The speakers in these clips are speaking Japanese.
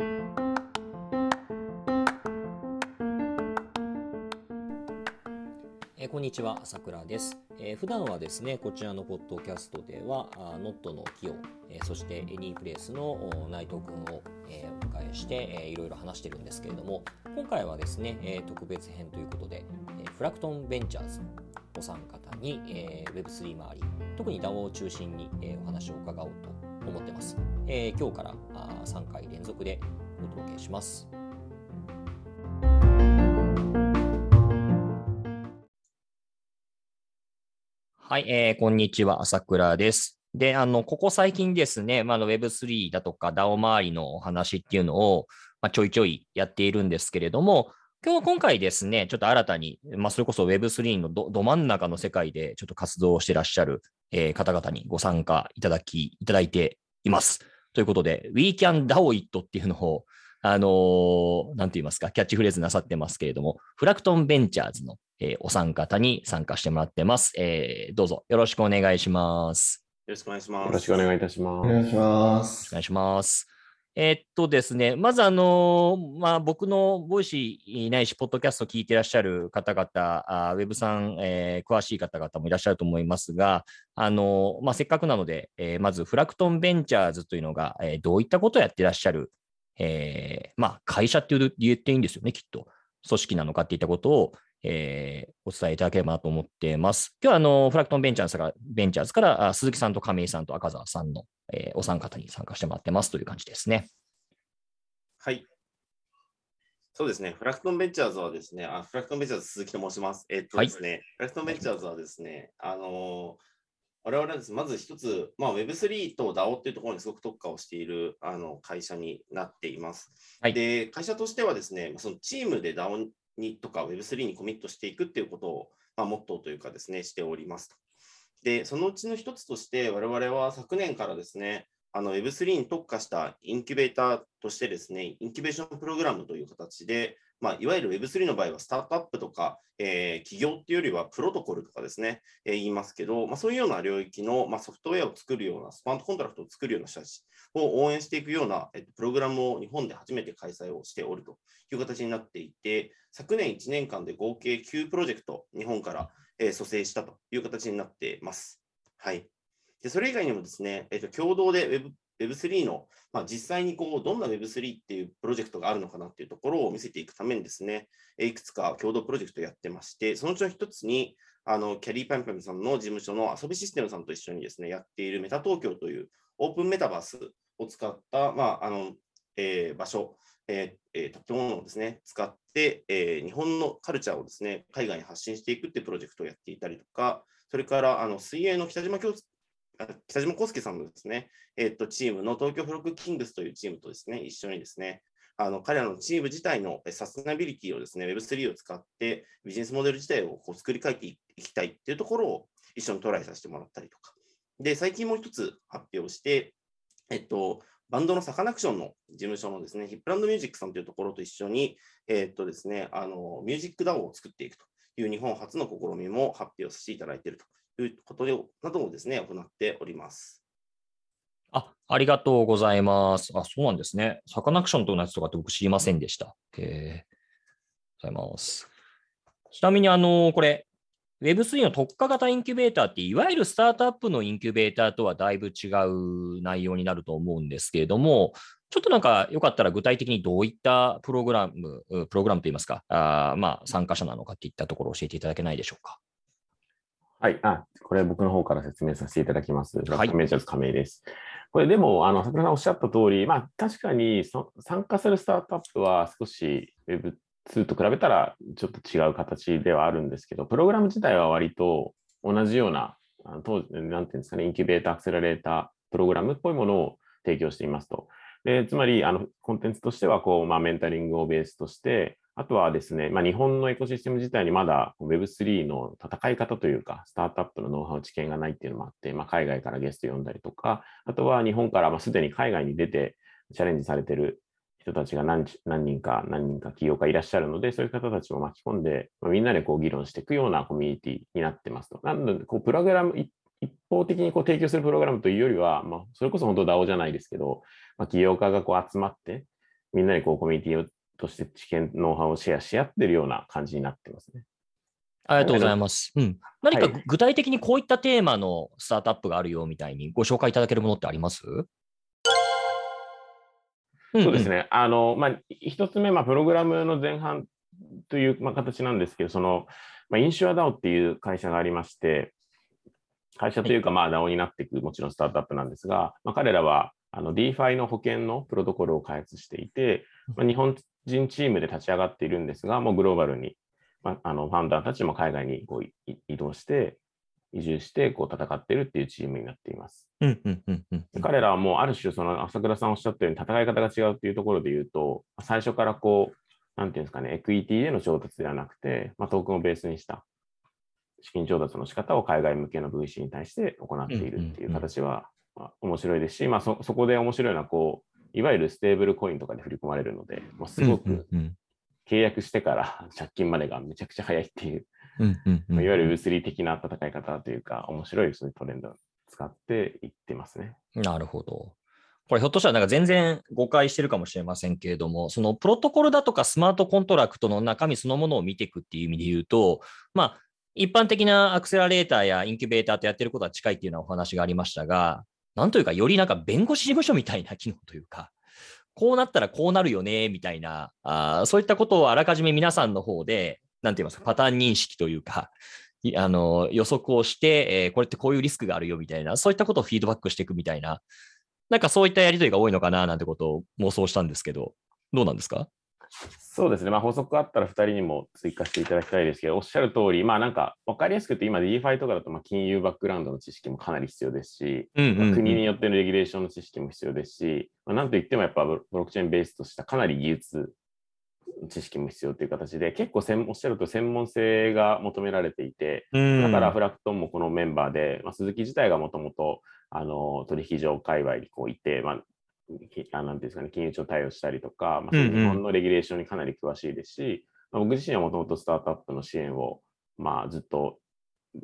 えーこんにちは、朝倉です。えー普段はですね、こちらのポッドキャストでは、ノットのキヨ、えーそしてエニープレイスの内藤君を、えーお迎えして、えーいろいろ話してるんですけれども、今回はですね、えー特別編ということで、えーフラクトンベンチャーズのお三方に、えー Web3 周り、特に DAO を中心に、えーお話を伺おうと思ってます。えー今日からあ3回連続でお届けします。はい、えーこんにちは、朝倉です。で、あの、ここ最近ですね、まあ、Web3 だとか DAO 周りのお話っていうのを、まあ、ちょいちょいやっているんですけれども、今日、今回ですね、ちょっと新たに、まあ、それこそ Web3 のどど真ん中の世界でちょっと活動をしてらっしゃる、えー方々にご参加いただき、いただいています。ということで、We Can DAO It っていうのを、あのーなんて言いますか、キャッチフレーズなさってますけれども、 Fracton Ventures の、えーお三方に参加してもらってます。えーどうぞよろしくお願いします。よろしくお願いします。よろしくお願いいたします。お願いします。お願いします。えーっとですね、まずあのまあ、僕の Voicy ないし、ポッドキャスト聞いてらっしゃる方々、あウェブさん、えー詳しい方々もいらっしゃると思いますが、あのまあ、せっかくなので、えーまずフラクトンベンチャーズというのが、えーどういったことをやってらっしゃる、えーまあ、会社って言っていいんですよね、きっと。組織なのかっていったことを、えーお伝えいただければなと思ってます。今日はあのフラクトンベンチャーズからベンチャーズからあ鈴木さんと亀井さんと赤澤さんの、えーお三方に参加してもらってますという感じですね。はい。そうですね。フラクトンベンチャーズはですね、あフラクトンベンチャーズ鈴木と申します。えっとはいですね、フラクトンベンチャーズはですね、あのー我々はですね、まず一つ、まあ、Web3 と DAO っていうところにすごく特化をしているあの会社になっています。はいで、会社としてはですね、そのチームで DAO にとか Web3 にコミットしていくっていうことを、まあ、モットーというかですね、しておりますと。で、そのうちの一つとして、我々は昨年からですね、あの Web3 に特化したインキュベーターとしてですね、インキュベーションプログラムという形で、まあ、いわゆる Web3 の場合はスタートアップとか、えー企業っていうよりはプロトコルとかですね、えー言いますけど、まあ、そういうような領域の、まあ、ソフトウェアを作るような、スマートコントラクトを作るような人たちを応援していくような、えっと、プログラムを日本で初めて開催をしておるという形になっていて、昨年1年間で合計9プロジェクト、日本から、えー組成したという形になっています。はい。で、それ以外にもですね、えっと、共同で Web Web3 の、まあ、実際にこうどんな Web3 っていうプロジェクトがあるのかなっていうところを見せていくためにですね、いくつか共同プロジェクトをやってまして、そのうちの一つに、あのキャリーパンパンさんの事務所の遊びシステムさんと一緒にですね、やっているメタ東京というオープンメタバースを使った、まああのえー場所、えーえー建物をですね、使って、えー日本のカルチャーをですね、海外に発信していくっていうプロジェクトをやっていたりとか、それからあの水泳の北島京北島康介さんのですね、えーっとチームの東京 Frog Kings というチームとですね、一緒にですね、あの彼らのチーム自体のサステナビリティをですね、Web3 を使ってビジネスモデル自体をこう作り変えていきたいっていうところを一緒にトライさせてもらったりとか。で、最近もう一つ発表して、えっと、バンドのサカナクションの事務所のですね、 HIP LAND MUSIC さんというところと一緒に、えっとですね、あの、ミュージック DAO を作っていくという日本初の試みも発表させていただいているということでなどをですね、行っております。あ、ありがとうございます。あ、そうなんですね。サカナクションとのやつとかって僕知りませんでした。えー、ございます。ちなみに、あの、これ、Web3 の特化型インキュベーターって、いわゆるスタートアップのインキュベーターとはだいぶ違う内容になると思うんですけれども、ちょっとなんかよかったら具体的にどういったプログラム、プログラムといいますか、あまあ、参加者なのかっていったところを教えていただけないでしょうか？はい。あ、これ僕の方から説明させていただきます。いラックメジャーズ亀井です。これでも、あの、桜さんおっしゃった通り、まあ確かにそ参加するスタートアップは少し Web2 と比べたらちょっと違う形ではあるんですけど、プログラム自体は割と同じような、あの当時、なんていうんですかね、インキュベーター、アクセラレーター、プログラムっぽいものを提供していますと。でつまり、あのコンテンツとしてはこう、まあ、メンタリングをベースとして、あとはですね、まあ、日本のエコシステム自体にまだ Web3 の戦い方というか、スタートアップのノウハウ知見がないっていうのもあって、まあ、海外からゲスト呼んだりとか、あとは日本からまあすでに海外に出てチャレンジされてる人たちが何人か、何人か起業家いらっしゃるので、そういう方たちを巻き込んで、まあ、みんなでこう議論していくようなコミュニティになってますと。なので、こうプログラム、一方的にこう提供するプログラムというよりは、まあ、それこそ本当 DAO じゃないですけど、まあ、起業家がこう集まって、みんなにこうコミュニティをとして知見、ノウハウをシェアし合ってるような感じになってますね。ありがとうございます。うん。何か具体的にこういったテーマのスタートアップがあるよみたいにご紹介いただけるものってあります？そうです。ね。あの、まあ、一つ目、まあ、プログラムの前半という、まあ、形なんですけど、その、まあ、インシュア DAO っていう会社がありまして、会社というか、まあ、DAO になっていく、もちろんスタートアップなんですが、まあ、彼らは、あの、DeFi の保険のプロトコルを開発していて、まあ、日本人チームで立ち上がっているんですが、もうグローバルに、まあ、あの、ファウンダーたちも海外にこうい移動して、移住して、こう、戦っているっていうチームになっています。彼らはもうある種、その朝倉さんおっしゃったように戦い方が違うっていうところで言うと、最初からこう、なんていうんですかね、エクイティでの調達ではなくて、まあ、トークンをベースにした資金調達の仕方を海外向けの VC に対して行っているっていう形は、まあ、面白いですし、まあそ、そこで面白いのはこう、いわゆるステーブルコインとかで振り込まれるので、まあ、すごく契約してから借金までがめちゃくちゃ早いっていう、いわゆる Web3 的な戦い方というか、面白いそういうトレンドを使っていってますね。なるほど。これひょっとしたらなんか全然誤解してるかもしれませんけれども、そのプロトコルだとかスマートコントラクトの中身そのものを見ていくっていう意味で言うと、まあ、一般的なアクセラレーターやインキュベーターとやってることは近いっていうようなお話がありましたが、なんというか、よりなんか弁護士事務所みたいな機能というか、こうなったらこうなるよね、みたいな、あそういったことをあらかじめ皆さんの方で、なんて言いますか、パターン認識というか、あの予測をして、えーこれってこういうリスクがあるよみたいな、そういったことをフィードバックしていくみたいな、なんかそういったやりとりが多いのかななんてことを妄想したんですけど、どうなんですか？そうですね、まあ、補足あったら2人にも追加していただきたいですけど、おっしゃる通り、まあなんか分かりやすく言うと、今 DeFi とかだとまあ金融バックグラウンドの知識もかなり必要ですし、うんまあ国によってのレギュレーションの知識も必要ですし、まあ、なんといってもやっぱブロックチェーンベースとしたかなり技術知識も必要という形で、結構専おっしゃると専門性が求められていて、だからフラクトンもこのメンバーで、まあ、鈴木自体がもともとあの取引所界隈にこういて、まあ、きあなんていうんですかね、金融庁対応したりとか、まあ、日本のレギュレーションにかなり詳しいですし、まあ、僕自身はもともとスタートアップの支援を、まあ、ずっと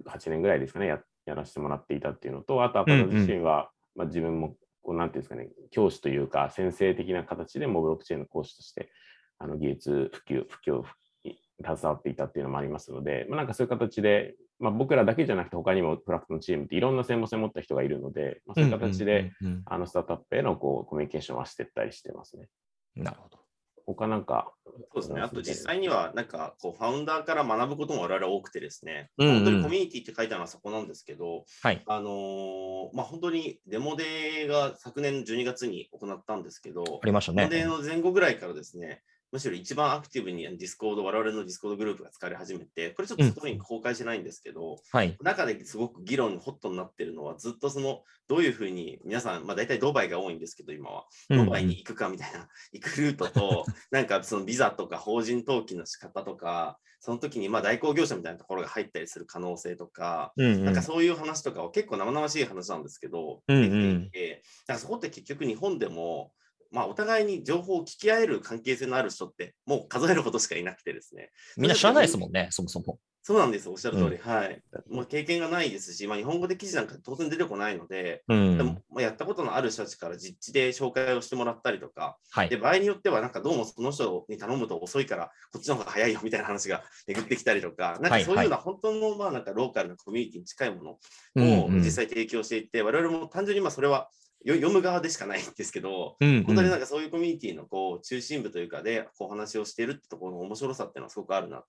8年ぐらいですかねや、やらせてもらっていたっていうのと、あとは私自身は、まあ、自分もこうなんていうんですかね、教師というか、先生的な形でもブロックチェーンの講師として、あの技術普及、普及に携わっていたっていうのもありますので、まあ、なんかそういう形で、まあ、僕らだけじゃなくて、他にもプラクトのチームっていろんな専門性を持った人がいるので、まあ、そういう形で、うんうんうんあのスタートアップへのこうコミュニケーションはしていったりしてますね。うんなるほど。他なんか、そうですね。あと実際には、なんか、こう、ファウンダーから学ぶことも我々多くてですね、うんうん本当にコミュニティって書いてあるのはそこなんですけど、はい。あのーまあ、本当にデモデーが昨年12月に行ったんですけど、ありましたね。デモデーの前後ぐらいからですね、むしろ一番アクティブに Discord、我々の Discord グループが使われ始めて、これちょっと外に公開してないんですけど、はい。中ですごく議論、ホットになってるのは、ずっとその、どういうふうに皆さん、まあ、大体ドバイが多いんですけど、今は。ドバイに行くかみたいな、行くルートと、なんかそのビザとか法人登記の仕方とか、その時にまあ代行業者みたいなところが入ったりする可能性とか、うんうん。なんかそういう話とかは結構生々しい話なんですけど、うんうん。そこって結局日本でも、まあ、お互いに情報を聞き合える関係性のある人ってもう数えるほどしかいなくてですね。みんな知らないですもんね、そもそも。そうなんです、おっしゃる通り。はい。もう経験がないですし、まあ、日本語で記事なんか当然出てこないので、うんでも、まあ、やったことのある人たちから実地で紹介をしてもらったりとか、ではい。場合によっては、なんかどうもその人に頼むと遅いから、こっちの方が早いよみたいな話が巡ってきたりとか、なんかそういうような本当のまあなんかローカルなコミュニティに近いものをうんうん実際提供していって、我々も単純にまあそれはよ読む側でしかないんですけど、うんうん本当になんかそういうコミュニティのこう中心部というかでこう話をしているってところの面白さっていうのはすごくあるなと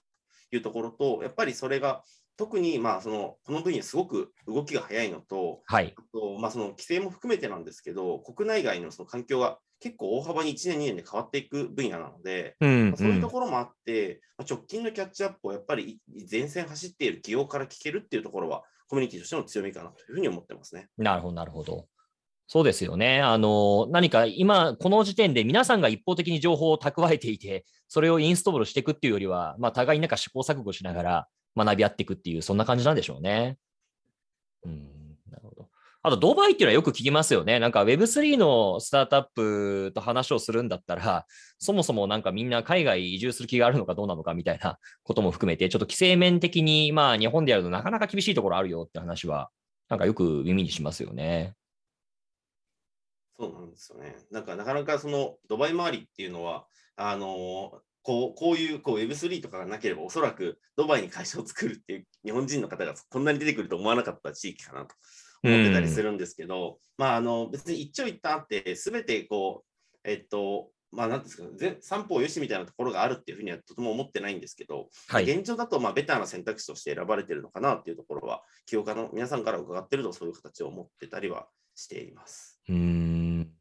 いうところと、やっぱりそれが特にまあそのこの分野すごく動きが早いのと、はい。あとまあその規制も含めてなんですけど、国内外のその環境が結構大幅に1年、2年で変わっていく分野なので、うんまあそういうところもあって、まあ直近のキャッチアップをやっぱり前線走っている企業から聞けるっていうところは、コミュニティとしての強みかなというふうに思ってますね。なるほど、なるほど。そうですよね。あの、何か今、この時点で皆さんが一方的に情報を蓄えていて、それをインストールしていくっていうよりは、まあ、互いになんか試行錯誤しながら学び合っていくっていう、そんな感じなんでしょうね。うん、なるほど。あと、ドバイっていうのはよく聞きますよね。なんか Web3 のスタートアップと話をするんだったら、そもそもなんかみんな海外移住する気があるのかどうなのかみたいなことも含めて、ちょっと規制面的に、まあ日本でやるとなかなか厳しいところあるよって話は、なんかよく耳にしますよね。そうなんですよね。なんかなかなかそのドバイ周りっていうのは、あのこうこういうこう Web3 とかがなければ、おそらくドバイに会社を作るっていう日本人の方がこんなに出てくると思わなかった地域かなと思ってたりするんですけど、まあ、あの別に一長一短あって、すべてこう、えっと、まあ、なんですか、三方よしみたいなところがあるっていうふうにはとても思ってないんですけど、はい、現状だとまあベターな選択肢として選ばれてるのかなっていうところは、起業家の皆さんから伺ってると、そういう形を持ってたりはしています。うん。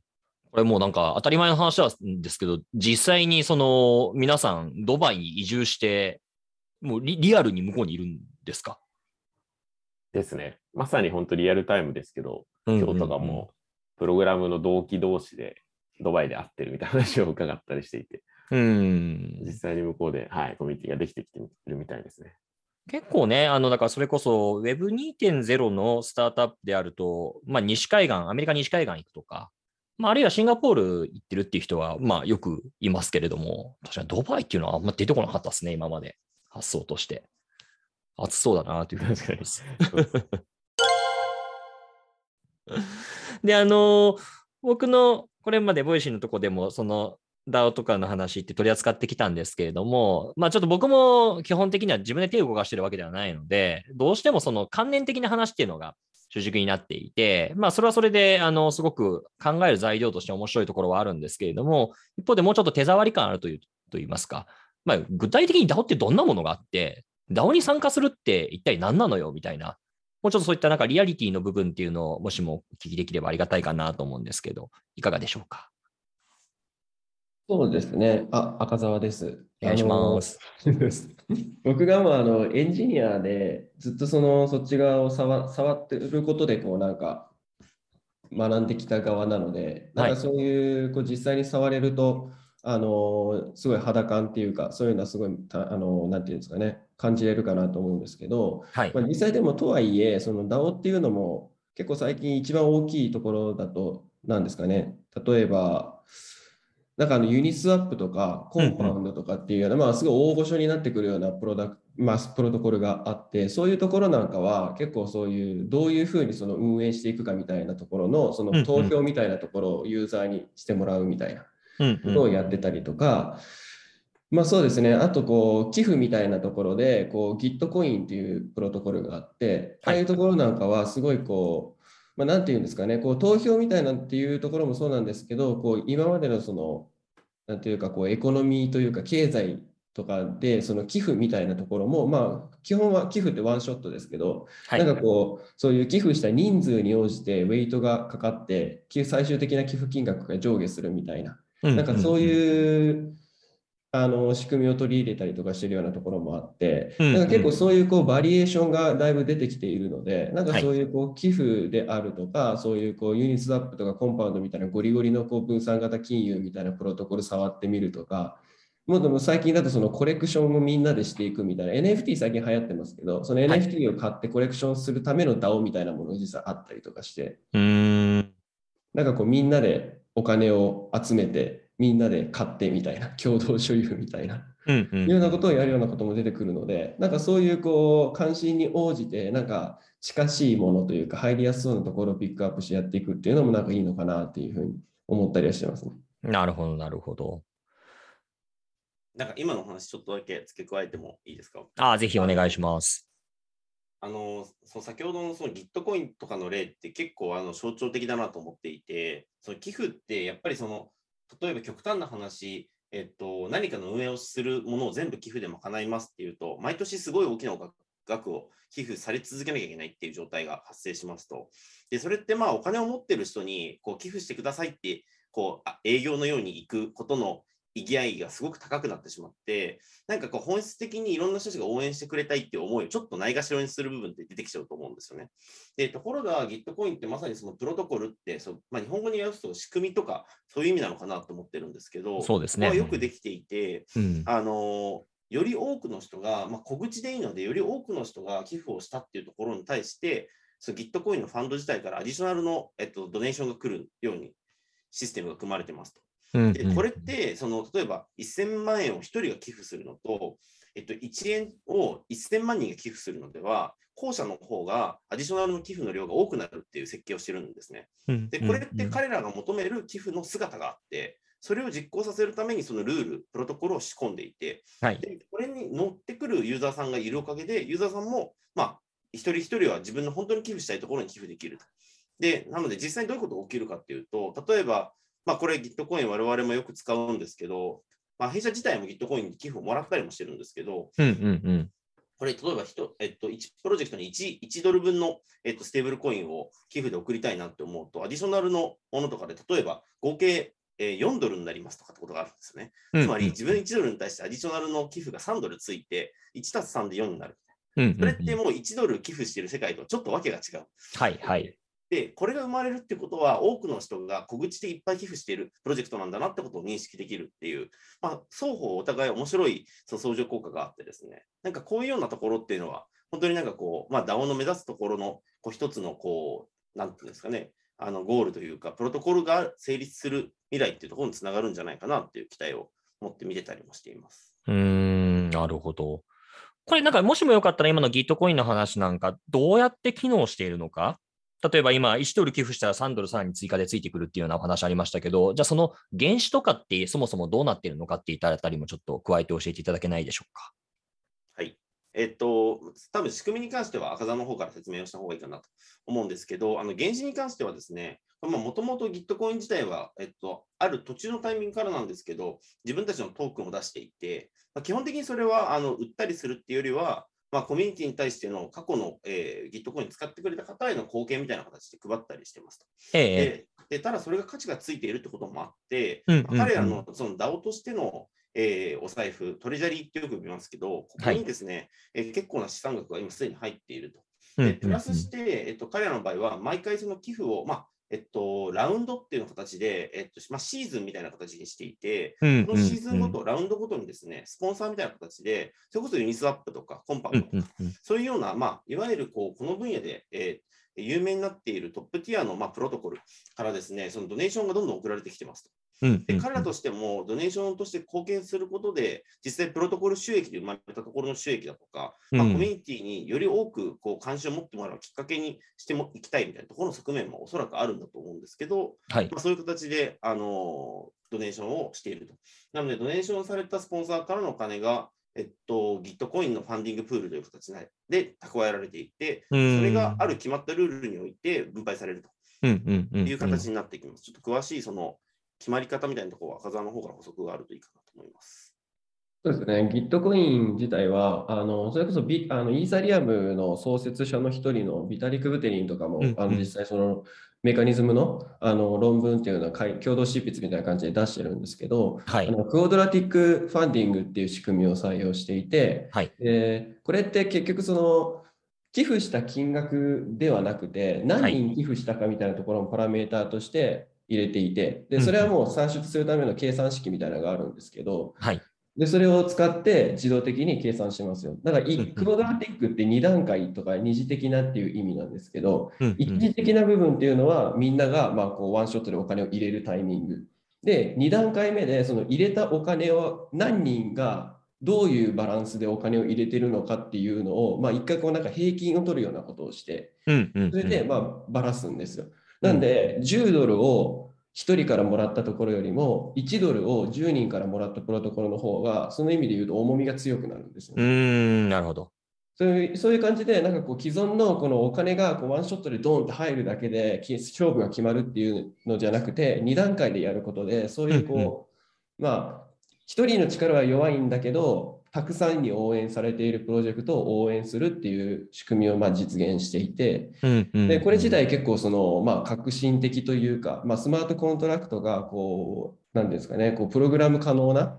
これもうなんか当たり前の話なんですけど、実際にその皆さん、ドバイに移住して、もうリリアルに向こうにいるんですか？ですね。まさに本当リアルタイムですけど、今日とかもプログラムの同期同士でドバイで会ってるみたいな話を伺ったりしていて、うん、実際に向こうで、はい、コミュニティができてきてるみたいですね。結構ね、あの、だからそれこそ Web2.0 のスタートアップであると、まあ、西海岸、アメリカ西海岸行くとか、まあ、あるいはシンガポール行ってるっていう人は、まあ、よくいますけれども、確かにドバイっていうのはあんま出てこなかったですね、今まで。発想として。熱そうだなというふうに思います。で、あの、僕のこれまで Voicy のとこでも、その DAO とかの話って取り扱ってきたんですけれども、まあちょっと僕も基本的には自分で手を動かしてるわけではないので、どうしてもその関連的な話っていうのが主軸になっていて、まあそれはそれで、あの、すごく考える材料として面白いところはあるんですけれども、一方でもうちょっと手触り感あるという、と言いますか、まあ具体的に DAO ってどんなものがあって、DAO に参加するって一体何なのよみたいな、もうちょっとそういったなんかリアリティの部分っていうのをもしもお聞きできればありがたいかなと思うんですけど、いかがでしょうか？そうですね。あ、赤澤です。お願いします。僕がまああのエンジニアでずっとそのそっち側を触触ってることでこうなんか学んできた側なので、なんかそういうこう実際に触れると、あのすごい肌感っていうか、そういうのはすごいあのなんていうんですかね、感じれるかなと思うんですけど、はい、まあ、実際でもとはいえ、その DAO っていうのも結構最近一番大きいところだと、なんですかね、例えば、なんかあのユニスワップとかコンパウンドとかっていうような、まあすごい大御所になってくるようなプロダクまあ、プロトコルがあって、そういうところなんかは結構そういうどういうふうにその運営していくかみたいなところのその投票みたいなところをユーザーにしてもらうみたいなことをやってたりとか、まあそうですね、あとこう寄付みたいなところでこう Gitcoin っていうプロトコルがあって、ああいうところなんかはすごいこうまあ、なんていうんですかね、こう投票みたいなっていうところもそうなんですけど、こう今までのその、なんていうか、こうエコノミーというか、経済とかで、その寄付みたいなところも、まあ、基本は寄付ってワンショットですけど、はい、なんかこう、そういう寄付した人数に応じてウェイトがかかって、最終的な寄付金額が上下するみたいな、なんかそういうあの仕組みを取り入れたりとかしてるようなところもあって、なんか結構そういうこうバリエーションがだいぶ出てきているので、なんかそういうこう寄付であるとか、そういうこうユニスワップとかコンパウンドみたいなゴリゴリのこう分散型金融みたいなプロトコル触ってみるとか、もうでも最近だとそのコレクションをみんなでしていくみたいな NFT 最近流行ってますけど、その NFT を買ってコレクションするための DAO みたいなものが実はあったりとかして、なんかこうみんなでお金を集めてみんなで買ってみたいな、共同所有みたいな、うんうん、いうようなことをやるようなことも出てくるので、なんかそういうこう関心に応じて、なんか近しいものというか、入りやすそうなところをピックアップしてやっていくっていうのもなんかいいのかなっていうふうに思ったりはしてますね。なるほど、なるほど。なんか今の話ちょっとだけ付け加えてもいいですか？ああ、ぜひお願いします。あのその先ほどのその Gitcoin とかの例って結構あの象徴的だなと思っていて、その寄付ってやっぱりその例えば極端な話、えっと、何かの運営をするものを全部寄付で賄いますっていうと、毎年すごい大きな額を寄付され続けなきゃいけないっていう状態が発生しますと。で、それってまあお金を持ってる人にこう寄付してくださいってこう営業のように行くことの意義合いがすごく高くなってしまって、なんかこう本質的にいろんな人たちが応援してくれたいっていう思いをちょっとないがしろにする部分って出てきちゃうと思うんですよね。で、ところが Gitcoin ってまさにそのプロトコルってそまあ、日本語に訳すと仕組みとかそういう意味なのかなと思ってるんですけど、そうですね。よくできていて、うん、あのより多くの人が、まあ、小口でいいので、より多くの人が寄付をしたっていうところに対して、その Gitcoin のファンド自体からアディショナルの、えっと、ドネーションが来るようにシステムが組まれてますと。でこれってその例えば1000万円を1人が寄付するのと、えっと、1円を1000万人が寄付するのでは後者の方がアディショナルの寄付の量が多くなるっていう設計をしてるんですね。うんで、これって彼らが求める寄付の姿があって、それを実行させるためにそのルール、プロトコルを仕込んでいて、はい。でこれに乗ってくるユーザーさんがいるおかげで、ユーザーさんも、まあ、一人一人は自分の本当に寄付したいところに寄付できると。で、なので実際にどういうことが起きるかっていうと、例えば、まあ、これ Gitcoin 我々もよく使うんですけど、まあ、弊社自体も Gitcoin に寄付をもらったりもしてるんですけど、うんうんうん。これ、例えば1、えっと、1プロジェクトに 1, 1ドル分の、えっと、ステーブルコインを寄付で送りたいなって思うと、アディショナルのものとかで、例えば合計えー4ドルになりますとかってことがあるんですね。つまり、自分1ドルに対してアディショナルの寄付が3ドルついて、1たす3で4になる。それってもう1ドル寄付している世界とちょっとわけが違う。はいはい。で、これが生まれるってことは、多くの人が小口でいっぱい寄付しているプロジェクトなんだなってことを認識できるっていう、まあ、双方お互い面白いその相乗効果があってですね、なんかこういうようなところっていうのは、本当になんかこう、まあ、DAO の目指すところのこう一つのこう、なんていうんですかね、あのゴールというか、プロトコルが成立する未来っていうところにつながるんじゃないかなっていう期待を持って見てたりもしています。うーん、なるほど。これなんかもしもよかったら今の Gitcoin の話なんかどうやって機能しているのか例えば今1ドル寄付したら3ドルさらに追加でついてくるっていうようなお話ありましたけど、じゃあその原資とかってそもそもどうなっているのかって言ったあたりもちょっと加えて教えていただけないでしょうか？はい。えっと、多分仕組みに関しては赤座の方から説明をした方がいいかなと思うんですけど、あの原資に関してはですね、もともと Gitcoin 自体は、えっと、ある途中のタイミングからなんですけど、自分たちのトークンを出していて、まあ、基本的にそれはあの売ったりするっていうよりは、まあ、コミュニティに対しての過去の、えー、Gitcoin 使ってくれた方への貢献みたいな形で配ったりしてますと。ええ。ででただ、それが価値がついているってこともあって、うんうんうん彼らのその DAO としての、えーお財布、トレジャリーってよく見ますけど、ここにですね、えー結構な資産額が今すでに入っていると。でプラスして、えっと、彼らの場合は、毎回その寄付を、まあえっと、ラウンドっていうの形で、えっとまあ、シーズンみたいな形にしていて、うんこのシーズンごと、ラウンドごとにですね、スポンサーみたいな形で、それこそユニスワップとかコンパクトとか、うんうんうんそういうような、まあ、いわゆるこうこの分野で、えー有名になっているトップティアの、まあ、プロトコルからですね、そのドネーションがどんどん送られてきてますと。で彼らとしても、ドネーションとして貢献することで、実際プロトコル収益で生まれたところの収益だとか、まあ、うんコミュニティにより多くこう関心を持ってもらうきっかけにしてもいきたいみたいなところの側面もおそらくあるんだと思うんですけど、はい。まあ、そういう形で、あのドネーションをしていると。なので、ドネーションされたスポンサーからのお金が、えっと、Gitcoin のファンディングプールという形で蓄えられていて、そそれがある決まったルールにおいて分配されるうんうんうんという形になっていきます。ちょっと詳しいその決まり方みたいなところは、赤澤の方から補足があるといいかなと思います。そうですね、Gitcoin 自体は、あのそれこそビあのイーサリアムの創設者の一人のビタリック・ブテリンとかも、うんうんあの実際そのメカニズムのあの論文っていうのは共同執筆みたいな感じで出してるんですけど、はいあ。のクオドラティックファンディングっていう仕組みを採用していて、はい。でこれって結局その寄付した金額ではなくて何人寄付したかみたいなところのパラメーターとして入れていてでそれはもう算出するための計算式みたいなのがあるんですけどはい。でそれを使って自動的に計算しますよ。だからクロダーティックって2段階とか二次的なっていう意味なんですけど一時的な部分っていうのはみんながまあこうワンショットでお金を入れるタイミング。で2段階目でその入れたお金を何人がどういうバランスでお金を入れてるのかっていうのを、まあ、一回こうなんか平均を取るようなことをしてうんうんうん。それでまあばらすんですよ。なんで10ドルを1人からもらったところよりも1ドルを10人からもらったプロトコルの方がその意味で言うと重みが強くなるんですよね。ん、なるほど。そういうそういう感じで、なんかこう既存のこのお金がこうワンショットでドーンって入るだけでき勝負が決まるっていうのじゃなくて、2段階でやることで、そういうこう、うんうんまあ、1人の力は弱いんだけど、たくさんに応援されているプロジェクトを応援するっていう仕組みをまあ実現していて、でこれ自体結構その、まあ、革新的というか、まあ、スマートコントラクトがこう、なんですかね、こうプログラム可能な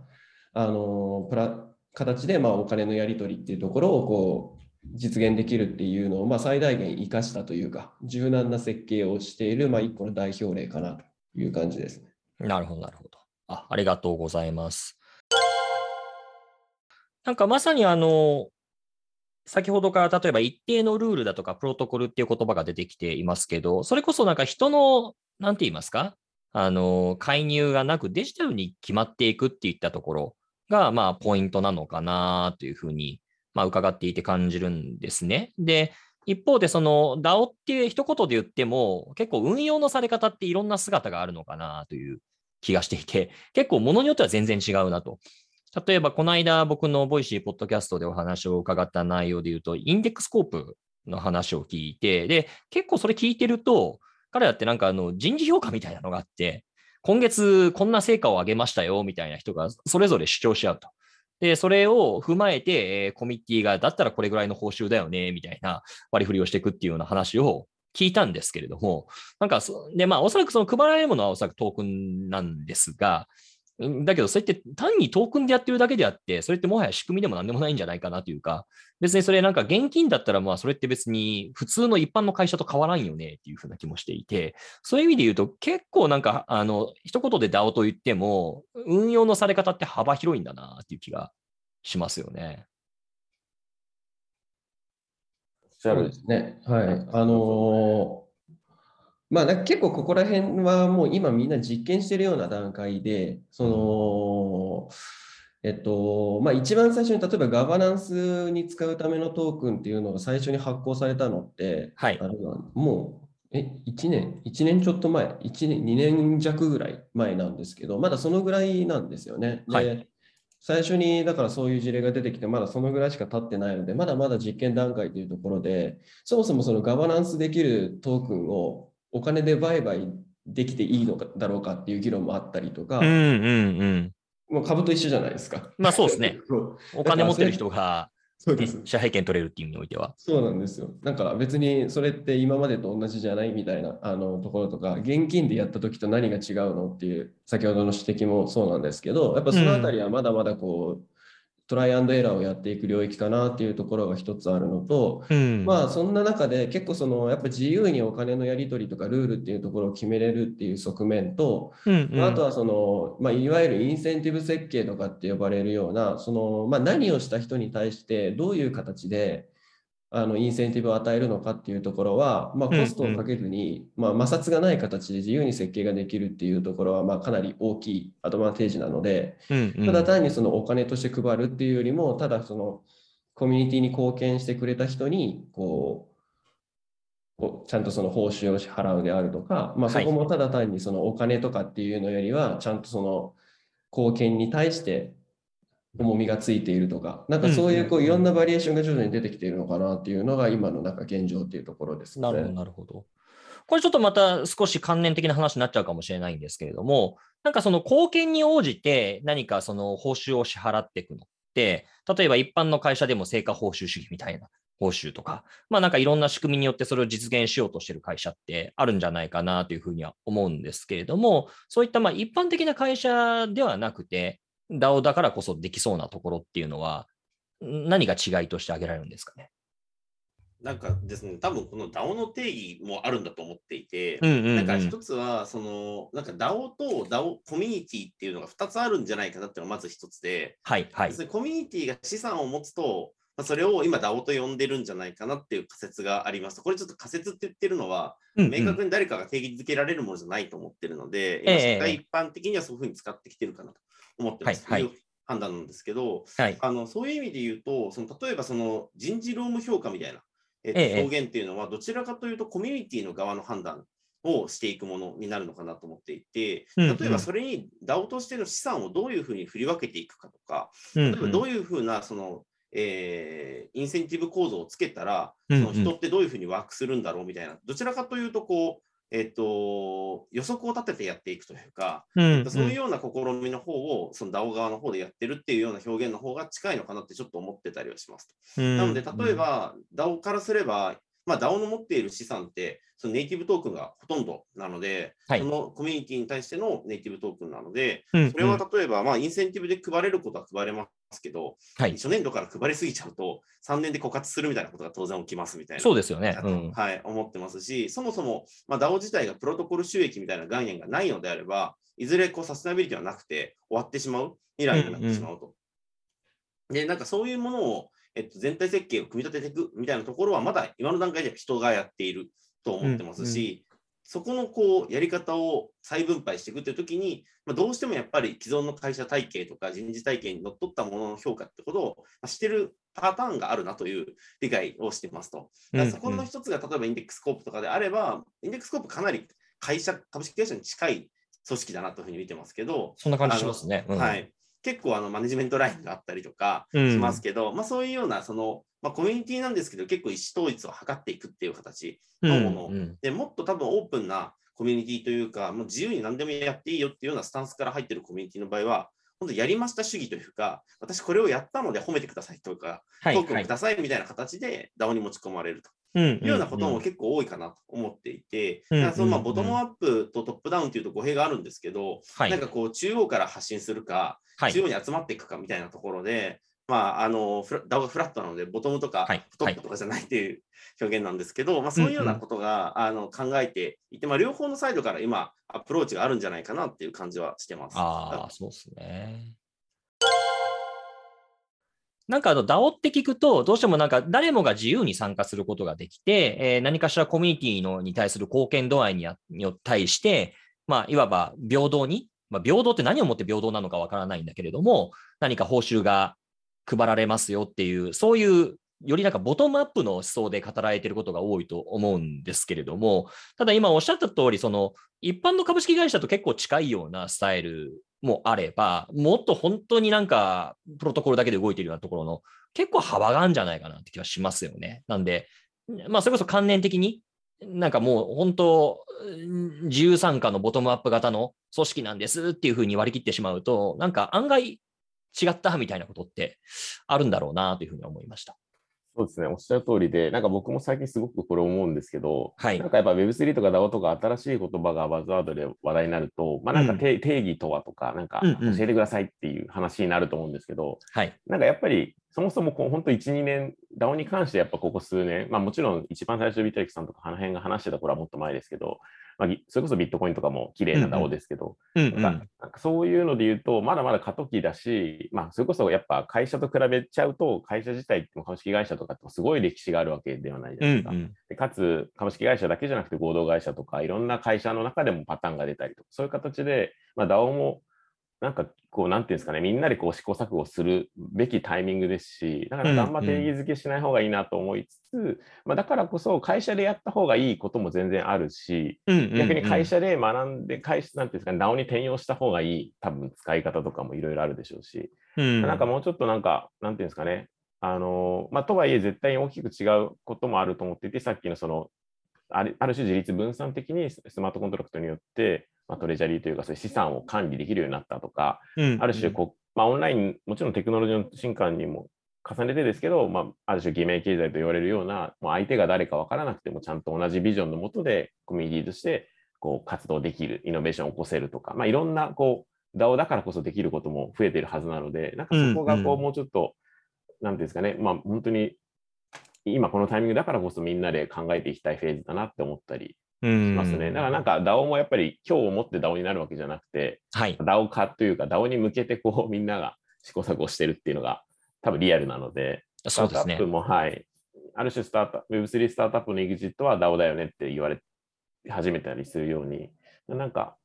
あのプラ形でまあお金のやり取りっていうところをこう実現できるっていうのをまあ最大限生かしたというか、柔軟な設計をしているまあ一個の代表例かなという感じですね。なるほど、なるほど。あありがとうございます。なんかまさにあの、先ほどから例えば一定のルールだとかプロトコルっていう言葉が出てきていますけど、それこそなんか人の、なんて言いますか？あの、介入がなくデジタルに決まっていくっていったところが、まあ、ポイントなのかなというふうに、まあ、伺っていて感じるんですね。で、一方で、その DAO っていう一言で言っても、結構運用のされ方っていろんな姿があるのかなという気がしていて、結構ものによっては全然違うなと。例えば、この間僕の Voicy ポッドキャストでお話を伺った内容で言うと、 Index Coop の話を聞いて、で、結構それ聞いてると、彼らってなんかあの人事評価みたいなのがあって、今月こんな成果を上げましたよみたいな人がそれぞれ主張し合うと。で、それを踏まえて、えー、コミッティが、だったらこれぐらいの報酬だよね、みたいな割り振りをしていくっていうような話を聞いたんですけれども、なんかで、まあ、おそらくその配られるものはおそらくトークンなんですが、だけど、それって単にトークンでやってるだけであって、それってもはや仕組みでもなんでもないんじゃないかなというか、別にそれなんか現金だったら、まあそれって別に普通の一般の会社と変わらんよねっていうふうな気もしていて、そういう意味で言うと結構なんか、あの、一言で DAO と言っても、運用のされ方って幅広いんだなっていう気がしますよね。そうですね。はい。あのーまあ、結構ここら辺はもう今みんな実験してるような段階で、その、えっと、まあ一番最初に例えばガバナンスに使うためのトークンっていうのが最初に発行されたのって、はい、あれはもう、え、1年、1年ちょっと前、1年、2年弱ぐらい前なんですけど、まだそのぐらいなんですよね。はい、最初にだからそういう事例が出てきて、まだそのぐらいしか経ってないので、まだまだ実験段階というところで、そもそもそのガバナンスできるトークンをお金で売買できていいのかだろうかっていう議論もあったりとか、うんうんうん、もう株と一緒じゃないですか。まあそうですね。お金持ってる人が、そうです支配権取れるっていう意味においては。そうなんですよ。なんか別にそれって今までと同じじゃないみたいなあのところとか、現金でやった時と何が違うのっていう、先ほどの指摘もそうなんですけど、やっぱそのあたりはまだまだこう、うんトライアンドエラーをやっていく領域かなっていうところが一つあるのと、うん、まあそんな中で結構そのやっぱ自由にお金のやり取りとかルールっていうところを決めれるっていう側面と、うんうん、あとはその、まあ、いわゆるインセンティブ設計とかって呼ばれるようなその、まあ、何をした人に対してどういう形であのインセンティブを与えるのかっていうところは、まあ、コストをかけずに、うんうん、まあ、摩擦がない形で自由に設計ができるっていうところは、まあ、かなり大きいアドバンテージなので、うんうん、ただ単にそのお金として配るっていうよりも、ただそのコミュニティに貢献してくれた人にこうちゃんとその報酬を支払うであるとか、まあ、そこもただ単にそのお金とかっていうのよりは、ちゃんとその貢献に対して重みがついているとか、なんかそういうこういろんなバリエーションが徐々に出てきているのかなっていうのが今のなんか現状っていうところですね。なるほど、なるほど。これちょっとまた少し関連的な話になっちゃうかもしれないんですけれども、なんかその貢献に応じて何かその報酬を支払っていくのって、例えば一般の会社でも成果報酬主義みたいな報酬とか、まあなんかいろんな仕組みによってそれを実現しようとしている会社ってあるんじゃないかなというふうには思うんですけれども、そういったまあ一般的な会社ではなくて、DAO だからこそできそうなところっていうのは、何が違いとして挙げられるんですかね？なんかですね、多分この DAO の定義もあるんだと思っていて、うんうんうん、なんか一つは、その、なんか DAO と DAO コミュニティっていうのが2つあるんじゃないかなっていうのがまず一つで、はいはい。コミュニティが資産を持つと、それを今 DAO と呼んでるんじゃないかなっていう仮説があります。これちょっと仮説って言ってるのは、うんうん、明確に誰かが定義づけられるものじゃないと思ってるので、今社会一般的にはそういうふうに使ってきてるかなと思ってます。はい、はい、判断なんですけど、はい、あのそういう意味で言うと、その例えばその人事労務評価みたいな、え表現っていうのは、どちらかというとコミュニティの側の判断をしていくものになるのかなと思っていて、例えばそれに DAO としての資産をどういうふうに振り分けていくかとか、例えばどういうふうなその、えー、インセンティブ構造をつけたら、その人ってどういうふうにワークするんだろうみたいな、どちらかというとこう、えっと、予測を立ててやっていくというか、うんうん、そういうような試みの方を、その DAO 側の方でやってるっていうような表現の方が近いのかなってちょっと思ってたりはしますと。うん、なので、例えば DAO からすれば、まあ、DAO の持っている資産って、そのネイティブトークンがほとんどなので、はい、そのコミュニティに対してのネイティブトークンなので、うんうん、それは例えば、まあ、インセンティブで配れることは配れますけど、はい、初年度から配りすぎちゃうと、3年で枯渇するみたいなことが当然起きますみたいな。そうですよね。うん、はい、思ってますし、そもそも、まあ、DAO 自体がプロトコル収益みたいな概念がないのであれば、いずれこうサステナビリティはなくて終わってしまう、未来になってしまうと。うんうん、で、なんかそういうものをえっと、全体設計を組み立てていくみたいなところは、まだ今の段階では人がやっていると思ってますし、うんうん、そこのこうやり方を再分配していくというときに、まあ、どうしてもやっぱり既存の会社体系とか人事体系にのっとったものの評価ってことをしてるパターンがあるなという理解をしていますと。そこの一つが例えば Index Coop とかであれば、 Index Coop かなり会社、株式会社に近い組織だなというふうに見てますけど、そんな感じしますね。うん、はい。結構あのマネジメントラインがあったりとかしますけど、うん、まあ、そういうようなその、まあ、コミュニティなんですけど結構意思統一を図っていくっていう形のもの、うんうん、でもっと多分オープンなコミュニティというかもう自由に何でもやっていいよっていうようなスタンスから入ってるコミュニティの場合は本当やりました主義というか、私これをやったので褒めてくださいとか、トークンくださいみたいな形で DAO に持ち込まれると。いうようなことも結構多いかなと思っていて、そのまあボトムアップとトップダウンというと語弊があるんですけど、はい、なんかこう中央から発信するか、はい、中央に集まっていくかみたいなところで、まあ、あのフラダウフラットなので、ボトムとかトップとかじゃないっていう表現なんですけど、はい、まあ、そういうようなことが、うんうん、あの考えていて、まあ、両方のサイドから今、アプローチがあるんじゃないかなっていう感じはしてます。ああ、そうですね。なんかあの DAO って聞くと、どうしてもなんか誰もが自由に参加することができて、えー、何かしらコミュニティのに対する貢献度合いに対して、まあ、いわば平等に、まあ、平等って何をもって平等なのかわからないんだけれども、何か報酬が配られますよっていう、そういうよりなんかボトムアップの思想で語られていることが多いと思うんですけれども、ただ今おっしゃった通り、その一般の株式会社と結構近いようなスタイルもあれば、もっと本当になんかプロトコルだけで動いているようなところの結構幅があるんじゃないかなって気はしますよね。なんで、まあそれこそ関連的になんかもう本当、自由参加のボトムアップ型の組織なんですっていうふうに割り切ってしまうと、なんか案外違ったみたいなことってあるんだろうなというふうに思いました。そうですね、おっしゃる通りで、なんか僕も最近すごくこれ思うんですけど、はい、なんかやっぱ Web3 とか DAO とか新しい言葉がバズワードで話題になると、まあなんか定,、義とはとか、なんか教えてくださいっていう話になると思うんですけど、はい、なんかやっぱりそもそもこう本当1、2年、DAO に関してやっぱここ数年、まあもちろん一番最初ビタリックさんとかあの辺が話してた頃はもっと前ですけど、まあ、それこそビットコインとかも綺麗な DAO ですけど、なんかそういうので言うと、まだまだ過渡期だし、まあ、それこそやっぱ会社と比べちゃうと、会社自体って株式会社とかってすごい歴史があるわけではないですか。うんうん、でかつ、株式会社だけじゃなくて合同会社とか、いろんな会社の中でもパターンが出たりとか、そういう形で、まあ、DAO もなんかこう、なんていうんですかね、みんなでこう試行錯誤するべきタイミングですし、だからあんま定義づけしない方がいいなと思いつつ、うんうん、まあ、だからこそ会社でやった方がいいことも全然あるし、うんうんうん、逆に会社で学んで、会社なんていうんですかね、DAO に転用した方がいい、多分使い方とかもいろいろあるでしょうし、うん、なんかもうちょっとなんか、なんていうんですかね、あのまあ、とはいえ絶対に大きく違うこともあると思っていて、さっきのそのあるある種自立分散的にスマートコントラクトによって、まあ、トレジャリーというかそういう資産を管理できるようになったとか、うん。うん、ある種こう、まあ、オンライン、もちろんテクノロジーの進化にも重ねてですけど、まあ、ある種偽名経済と言われるような、もう相手が誰か分からなくてもちゃんと同じビジョンのもとでコミュニティとしてこう活動できる、イノベーションを起こせるとか、まあ、いろんなこう DAO だからこそできることも増えているはずなので、なんかそこがこうもうちょっと、うんうん、なんていうんですかね、まあ、本当に今このタイミングだからこそみんなで考えていきたいフェーズだなって思ったりしますね。だからなんか DAO もやっぱり今日をもって DAO になるわけじゃなくて、はい、DAO 化というか DAO に向けてこうみんなが試行錯誤してるっていうのが多分リアルなので、そうですね。スタートアップも、はい、ある種スタート Web3 スタートアップの EXIT は DAO だよねって言われ始めたりするように、なんか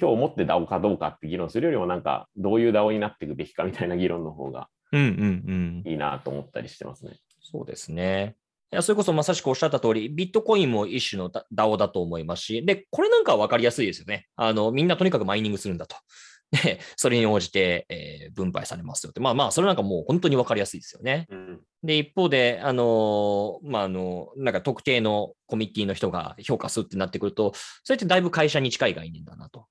今日もって DAO かどうかって議論するよりもなんかどういう DAO になっていくべきかみたいな議論の方がいいなと思ったりしてますね。うんうんうん、そうですね。いやそれこそまさしくおっしゃった通り、ビットコインも一種の DAO だと思いますし、で、これなんかは分かりやすいですよね。あの、みんなとにかくマイニングするんだと。で、それに応じて、えー、分配されますよって。まあまあ、それなんかもう本当に分かりやすいですよね。うん、で、一方で、あのまあ、あの、なんか特定のコミッティの人が評価するってなってくると、それってだいぶ会社に近い概念だなと。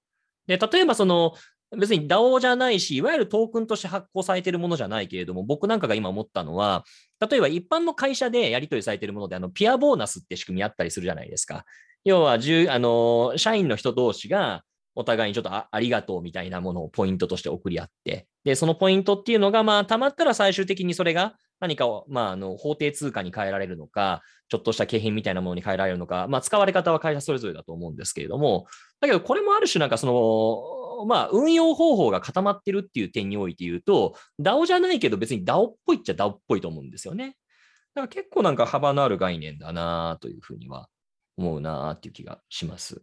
で、例えばその、別に DAO じゃないし、いわゆるトークンとして発行されているものじゃないけれども、僕なんかが今思ったのは、例えば一般の会社でやり取りされているもので、あのピアボーナスって仕組みあったりするじゃないですか。要は、あの社員の人同士がお互いにちょっとありがとうみたいなものをポイントとして送り合って、で、そのポイントっていうのが、まあ、たまったら最終的にそれが何かを、まあ、あの法定通貨に変えられるのか、ちょっとした景品みたいなものに変えられるのか、まあ、使われ方は会社それぞれだと思うんですけれども、だけどこれもある種なんかそのまあ、運用方法が固まってるっていう点において言うと、DAO じゃないけど別に DAO っぽいっちゃ DAO っぽいと思うんですよね。だから結構なんか幅のある概念だなというふうには思うなっていう気がします。